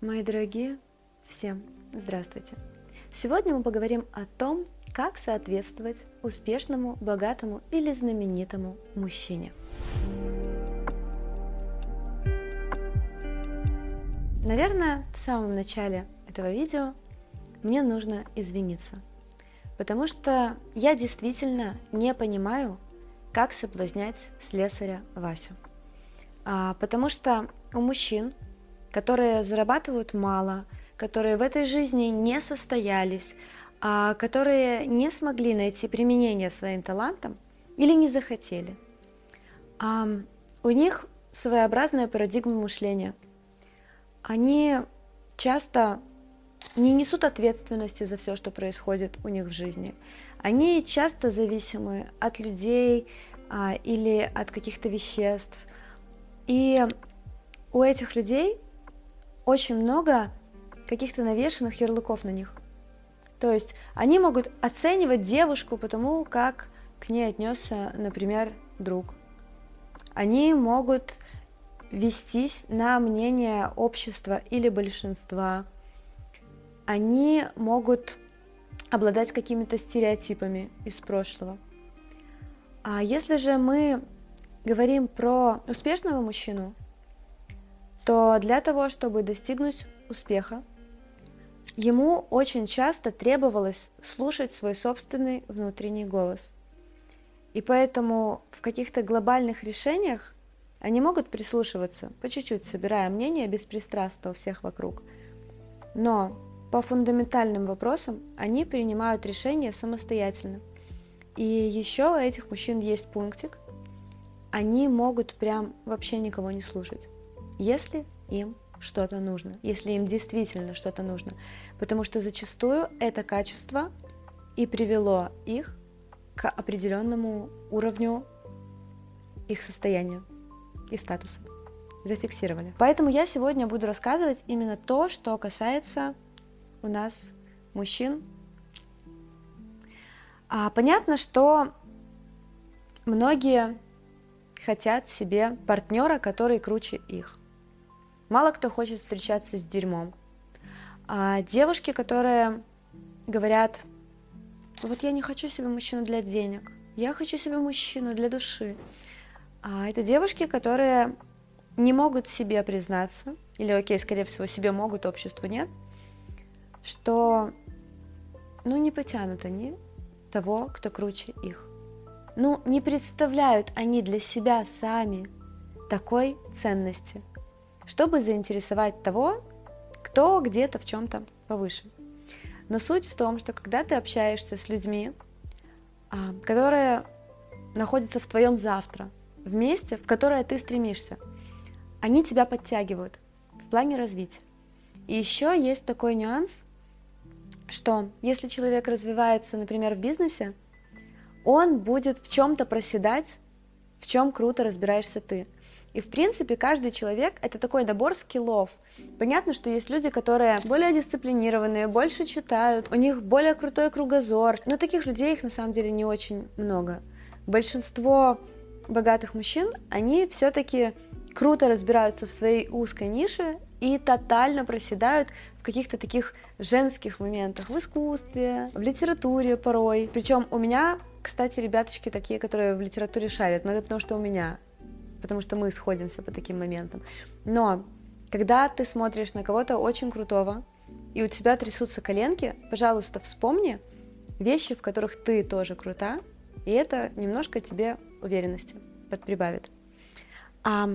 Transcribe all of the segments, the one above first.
Мои дорогие, всем здравствуйте! Сегодня мы поговорим о том, как соответствовать успешному, богатому или знаменитому мужчине. Наверное, в самом начале этого видео мне нужно извиниться, потому что я действительно не понимаю, как соблазнять слесаря Васю. А, потому что у мужчин, которые зарабатывают мало, которые в этой жизни не состоялись, а, которые не смогли найти применение своим талантам или не захотели, а, у них своеобразная парадигма мышления. Они часто не несут ответственности за все, что происходит у них в жизни. Они часто зависимы от людей а, или от каких-то веществ. И у этих людей очень много каких-то навешенных ярлыков на них. То есть они могут оценивать девушку потому, как к ней отнесся, например, друг. Они могут вестись на мнение общества или большинства. Они могут обладать какими-то стереотипами из прошлого. А если же мы говорим про успешного мужчину, то для того, чтобы достигнуть успеха, ему очень часто требовалось слушать свой собственный внутренний голос. И поэтому в каких-то глобальных решениях они могут прислушиваться, по чуть-чуть собирая мнение беспристрастно у всех вокруг. Но по фундаментальным вопросам они принимают решения самостоятельно. И еще у этих мужчин есть пунктик. Они могут прям вообще никого не слушать если им что-то нужно, если им действительно что-то нужно. Потому что зачастую это качество и привело их к определенному уровню их состояния и статуса. Зафиксировали. Поэтому я сегодня буду рассказывать именно то, что касается у нас мужчин. А, понятно, что многие хотят себе партнера, который круче их. Мало кто хочет встречаться с дерьмом. А девушки, которые говорят, вот я не хочу себе мужчину для денег, я хочу себе мужчину для души. А это девушки, которые не могут себе признаться, или окей, скорее всего, себе могут, обществу нет, что ну не потянут они того, кто круче их. Ну не представляют они для себя сами такой ценности, чтобы заинтересовать того, кто где-то в чем-то повыше. Но суть в том, что когда ты общаешься с людьми, а, которые находятся в твоем завтра, в месте, в которое ты стремишься, они тебя подтягивают в плане развития. И еще есть такой нюанс, что если человек развивается, например, в бизнесе, он будет в чем-то проседать, в чем круто разбираешься ты. И, в принципе, каждый человек — это такой набор скиллов. Понятно, что есть люди, которые более дисциплинированные, больше читают, у них более крутой кругозор, но таких людей их на самом деле не очень много. Большинство богатых мужчин, они все-таки круто разбираются в своей узкой нише и тотально проседают в каких-то таких женских моментах, в искусстве, в литературе порой. Причем у меня, кстати, ребяточки такие, которые в литературе шарят, но это потому что у меня потому что мы сходимся по таким моментам. Но когда ты смотришь на кого-то очень крутого, и у тебя трясутся коленки, пожалуйста, вспомни вещи, в которых ты тоже крута, и это немножко тебе уверенности прибавит. А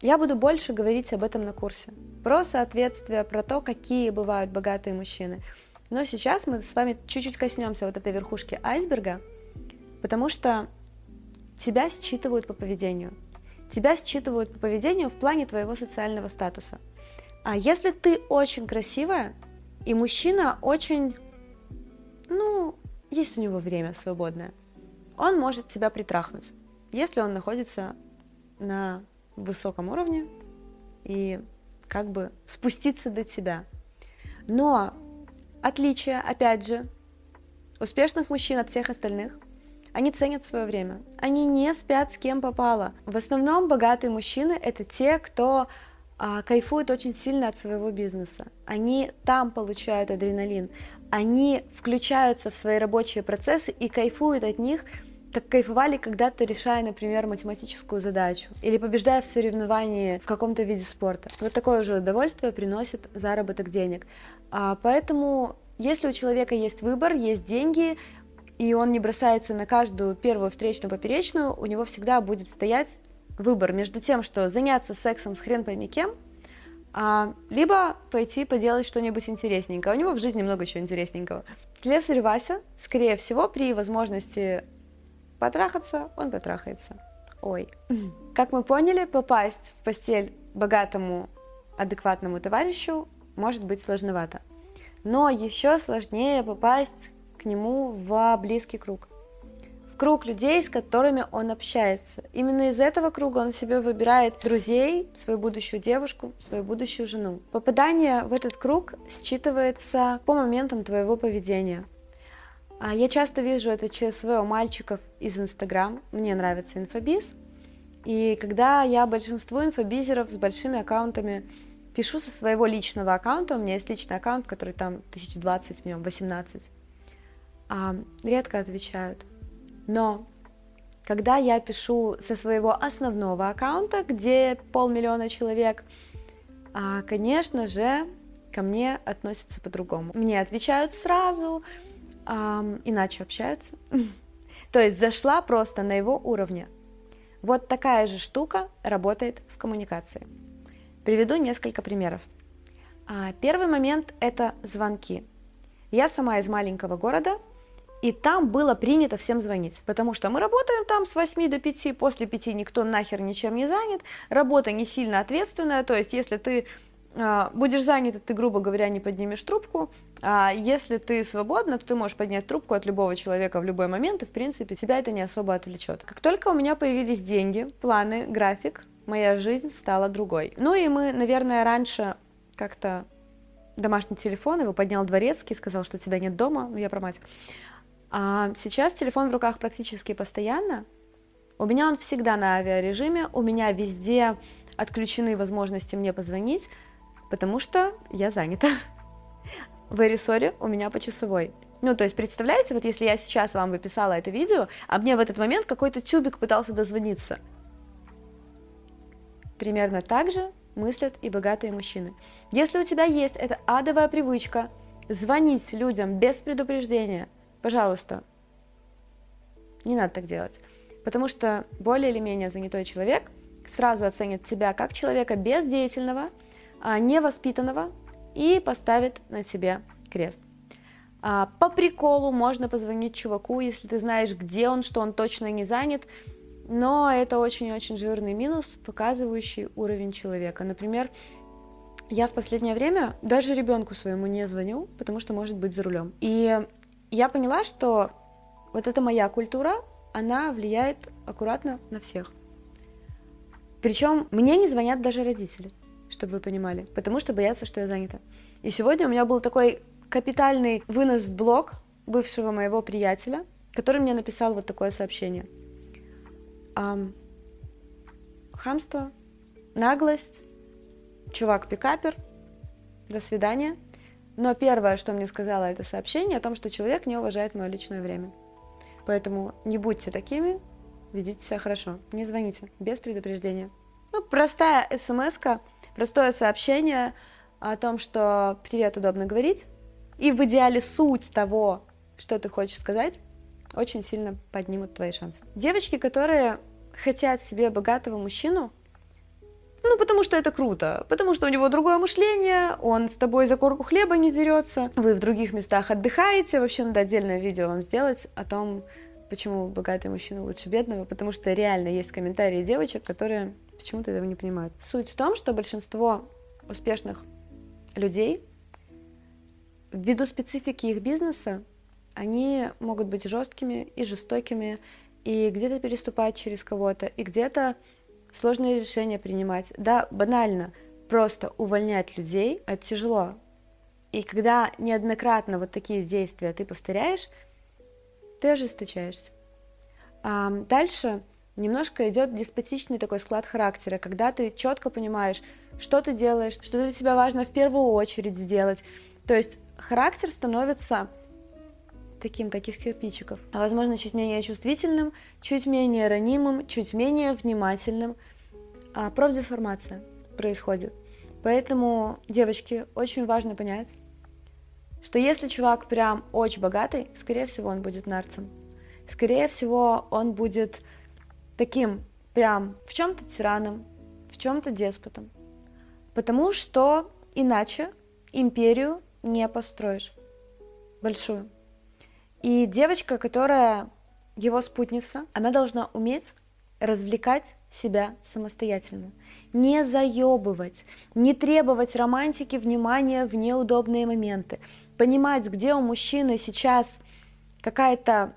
я буду больше говорить об этом на курсе, про соответствие, про то, какие бывают богатые мужчины. Но сейчас мы с вами чуть-чуть коснемся вот этой верхушки айсберга, потому что тебя считывают по поведению. Тебя считывают по поведению в плане твоего социального статуса. А если ты очень красивая, и мужчина очень, ну, есть у него время свободное, он может тебя притрахнуть, если он находится на высоком уровне и как бы спуститься до тебя. Но отличие, опять же, успешных мужчин от всех остальных они ценят свое время. Они не спят с кем попало. В основном богатые мужчины это те, кто а, кайфуют очень сильно от своего бизнеса. Они там получают адреналин, они включаются в свои рабочие процессы и кайфуют от них, как кайфовали когда-то, решая, например, математическую задачу или побеждая в соревновании в каком-то виде спорта. Вот такое же удовольствие приносит заработок денег. А, поэтому, если у человека есть выбор, есть деньги, и он не бросается на каждую первую встречную поперечную, у него всегда будет стоять выбор между тем, что заняться сексом с хрен пойми кем, а, либо пойти поделать что-нибудь интересненькое. У него в жизни много чего интересненького. Слесарь Вася, скорее всего, при возможности потрахаться, он потрахается. Ой. Как мы поняли, попасть в постель богатому, адекватному товарищу может быть сложновато. Но еще сложнее попасть нему в близкий круг круг людей, с которыми он общается. Именно из этого круга он себе выбирает друзей, свою будущую девушку, свою будущую жену. Попадание в этот круг считывается по моментам твоего поведения. А я часто вижу это ЧСВ у мальчиков из Инстаграм. Мне нравится инфобиз. И когда я большинству инфобизеров с большими аккаунтами пишу со своего личного аккаунта, у меня есть личный аккаунт, который там 1020, в нем 18, а, редко отвечают. Но когда я пишу со своего основного аккаунта, где полмиллиона человек, а, конечно же, ко мне относятся по-другому. Мне отвечают сразу, иначе общаются. То есть зашла просто на его уровне. Вот такая же штука работает в коммуникации. Приведу несколько примеров. А, первый момент – это звонки. Я сама из маленького города, и там было принято всем звонить, потому что мы работаем там с 8 до 5, после 5 никто нахер ничем не занят, работа не сильно ответственная, то есть если ты э, будешь занят, ты, грубо говоря, не поднимешь трубку, а если ты свободна, то ты можешь поднять трубку от любого человека в любой момент, и, в принципе, тебя это не особо отвлечет. Как только у меня появились деньги, планы, график, моя жизнь стала другой. Ну и мы, наверное, раньше как-то домашний телефон, его поднял дворецкий, сказал, что тебя нет дома, ну я про мать. А сейчас телефон в руках практически постоянно. У меня он всегда на авиарежиме, у меня везде отключены возможности мне позвонить, потому что я занята. В Эрисоре у меня по часовой. Ну, то есть, представляете, вот если я сейчас вам выписала это видео, а мне в этот момент какой-то тюбик пытался дозвониться. Примерно так же мыслят и богатые мужчины. Если у тебя есть эта адовая привычка звонить людям без предупреждения – Пожалуйста, не надо так делать. Потому что более или менее занятой человек сразу оценит тебя как человека бездеятельного, а, невоспитанного и поставит на себе крест. А, по приколу можно позвонить чуваку, если ты знаешь, где он, что он точно не занят, но это очень-очень жирный минус, показывающий уровень человека. Например, я в последнее время даже ребенку своему не звоню, потому что может быть за рулем. И я поняла, что вот эта моя культура, она влияет аккуратно на всех. Причем мне не звонят даже родители, чтобы вы понимали, потому что боятся, что я занята. И сегодня у меня был такой капитальный вынос в блог бывшего моего приятеля, который мне написал вот такое сообщение. Ам, хамство, наглость, чувак-пикапер, до свидания. Но первое, что мне сказала это сообщение, о том, что человек не уважает мое личное время. Поэтому не будьте такими, ведите себя хорошо, не звоните без предупреждения. Ну, простая смс простое сообщение о том, что привет, удобно говорить, и в идеале суть того, что ты хочешь сказать, очень сильно поднимут твои шансы. Девочки, которые хотят себе богатого мужчину, ну, потому что это круто, потому что у него другое мышление, он с тобой за корку хлеба не дерется, вы в других местах отдыхаете, вообще надо отдельное видео вам сделать о том, почему богатый мужчина лучше бедного, потому что реально есть комментарии девочек, которые почему-то этого не понимают. Суть в том, что большинство успешных людей ввиду специфики их бизнеса, они могут быть жесткими и жестокими, и где-то переступать через кого-то, и где-то сложные решения принимать. Да, банально, просто увольнять людей – это тяжело. И когда неоднократно вот такие действия ты повторяешь, ты ожесточаешься. А дальше немножко идет деспотичный такой склад характера, когда ты четко понимаешь, что ты делаешь, что для тебя важно в первую очередь сделать. То есть характер становится таким, как кирпичиков, а возможно чуть менее чувствительным, чуть менее ранимым, чуть менее внимательным. А профдеформация происходит. Поэтому, девочки, очень важно понять, что если чувак прям очень богатый, скорее всего, он будет нарцем. Скорее всего, он будет таким прям в чем-то тираном, в чем-то деспотом. Потому что иначе империю не построишь большую. И девочка, которая его спутница, она должна уметь развлекать себя самостоятельно. Не заебывать, не требовать романтики, внимания в неудобные моменты. Понимать, где у мужчины сейчас какая-то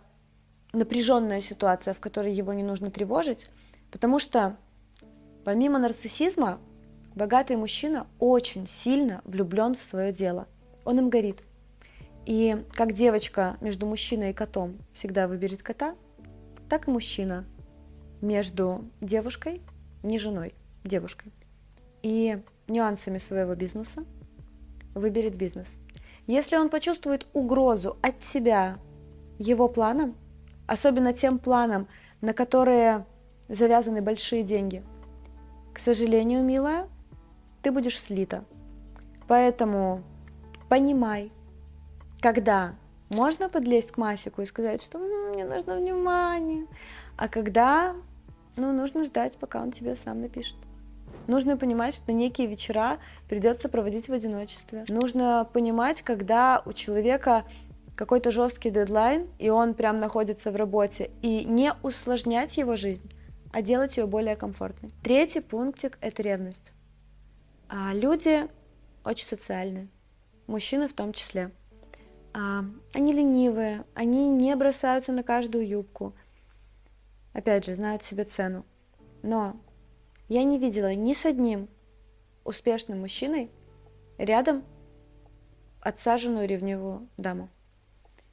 напряженная ситуация, в которой его не нужно тревожить, потому что помимо нарциссизма, богатый мужчина очень сильно влюблен в свое дело. Он им горит. И как девочка между мужчиной и котом всегда выберет кота, так и мужчина между девушкой, не женой, девушкой, и нюансами своего бизнеса выберет бизнес. Если он почувствует угрозу от себя его планам, особенно тем планам, на которые завязаны большие деньги, к сожалению, милая, ты будешь слита. Поэтому понимай, когда можно подлезть к Масику и сказать, что мне нужно внимание, а когда ну, нужно ждать, пока он тебе сам напишет. Нужно понимать, что некие вечера придется проводить в одиночестве. Нужно понимать, когда у человека какой-то жесткий дедлайн, и он прям находится в работе, и не усложнять его жизнь, а делать ее более комфортной. Третий пунктик – это ревность. А люди очень социальные, мужчины в том числе. А, они ленивые, они не бросаются на каждую юбку – опять же, знают себе цену. Но я не видела ни с одним успешным мужчиной рядом отсаженную ревнивую даму.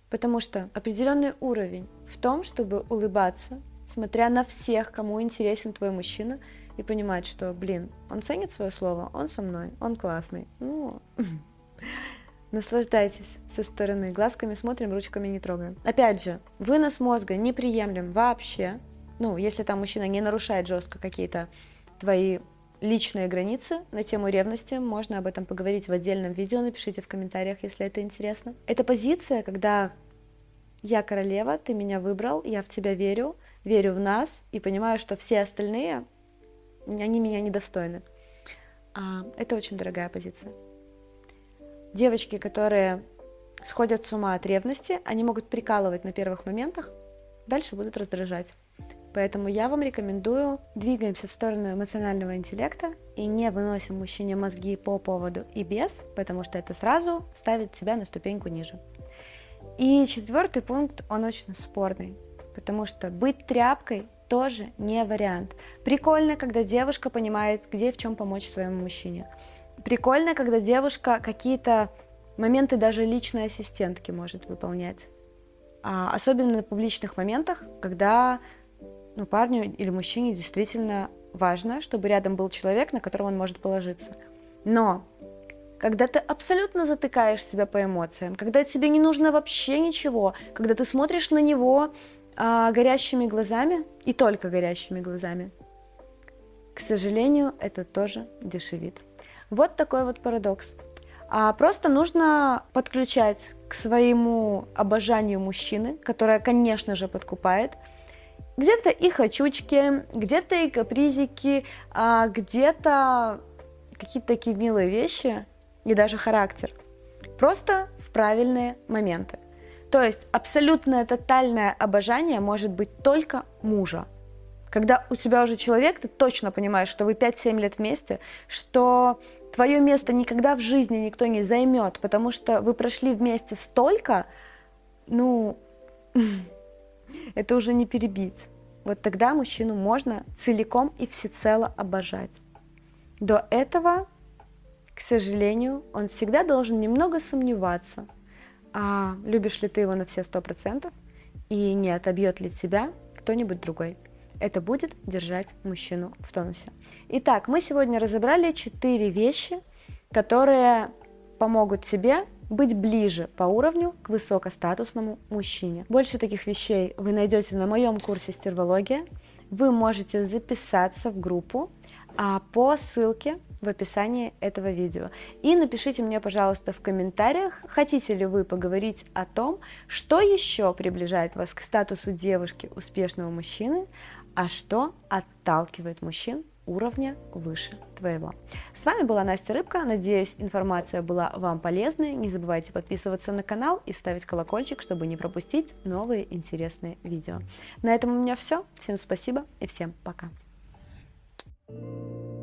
Потому что определенный уровень в том, чтобы улыбаться, смотря на всех, кому интересен твой мужчина, и понимать, что, блин, он ценит свое слово, он со мной, он классный. Ну, наслаждайтесь со стороны. Глазками смотрим, ручками не трогаем. Опять же, вынос мозга не приемлем вообще ну, если там мужчина не нарушает жестко какие-то твои личные границы на тему ревности, можно об этом поговорить в отдельном видео, напишите в комментариях, если это интересно. Это позиция, когда я королева, ты меня выбрал, я в тебя верю, верю в нас и понимаю, что все остальные, они меня недостойны. А, это очень дорогая позиция. Девочки, которые сходят с ума от ревности, они могут прикалывать на первых моментах, дальше будут раздражать. Поэтому я вам рекомендую двигаемся в сторону эмоционального интеллекта и не выносим мужчине мозги по поводу и без, потому что это сразу ставит тебя на ступеньку ниже. И четвертый пункт, он очень спорный, потому что быть тряпкой тоже не вариант. Прикольно, когда девушка понимает, где и в чем помочь своему мужчине. Прикольно, когда девушка какие-то моменты даже личной ассистентки может выполнять. А, особенно на публичных моментах, когда ну, парню или мужчине действительно важно, чтобы рядом был человек, на которого он может положиться. Но когда ты абсолютно затыкаешь себя по эмоциям, когда тебе не нужно вообще ничего, когда ты смотришь на него а, горящими глазами и только горящими глазами, к сожалению, это тоже дешевит. Вот такой вот парадокс. А просто нужно подключать к своему обожанию мужчины, которое, конечно же, подкупает – где-то и хочучки, где-то и капризики, а где-то какие-то такие милые вещи и даже характер. Просто в правильные моменты. То есть абсолютное тотальное обожание может быть только мужа. Когда у тебя уже человек, ты точно понимаешь, что вы 5-7 лет вместе, что твое место никогда в жизни никто не займет, потому что вы прошли вместе столько, ну, это уже не перебить. Вот тогда мужчину можно целиком и всецело обожать. До этого, к сожалению, он всегда должен немного сомневаться, а любишь ли ты его на все сто процентов и не отобьет ли тебя кто-нибудь другой. Это будет держать мужчину в тонусе. Итак, мы сегодня разобрали четыре вещи, которые помогут тебе быть ближе по уровню к высокостатусному мужчине. Больше таких вещей вы найдете на моем курсе стервология. Вы можете записаться в группу а, по ссылке в описании этого видео. И напишите мне, пожалуйста, в комментариях, хотите ли вы поговорить о том, что еще приближает вас к статусу девушки успешного мужчины, а что отталкивает мужчин уровня выше твоего. С вами была Настя Рыбка. Надеюсь, информация была вам полезной. Не забывайте подписываться на канал и ставить колокольчик, чтобы не пропустить новые интересные видео. На этом у меня все. Всем спасибо и всем пока. thank you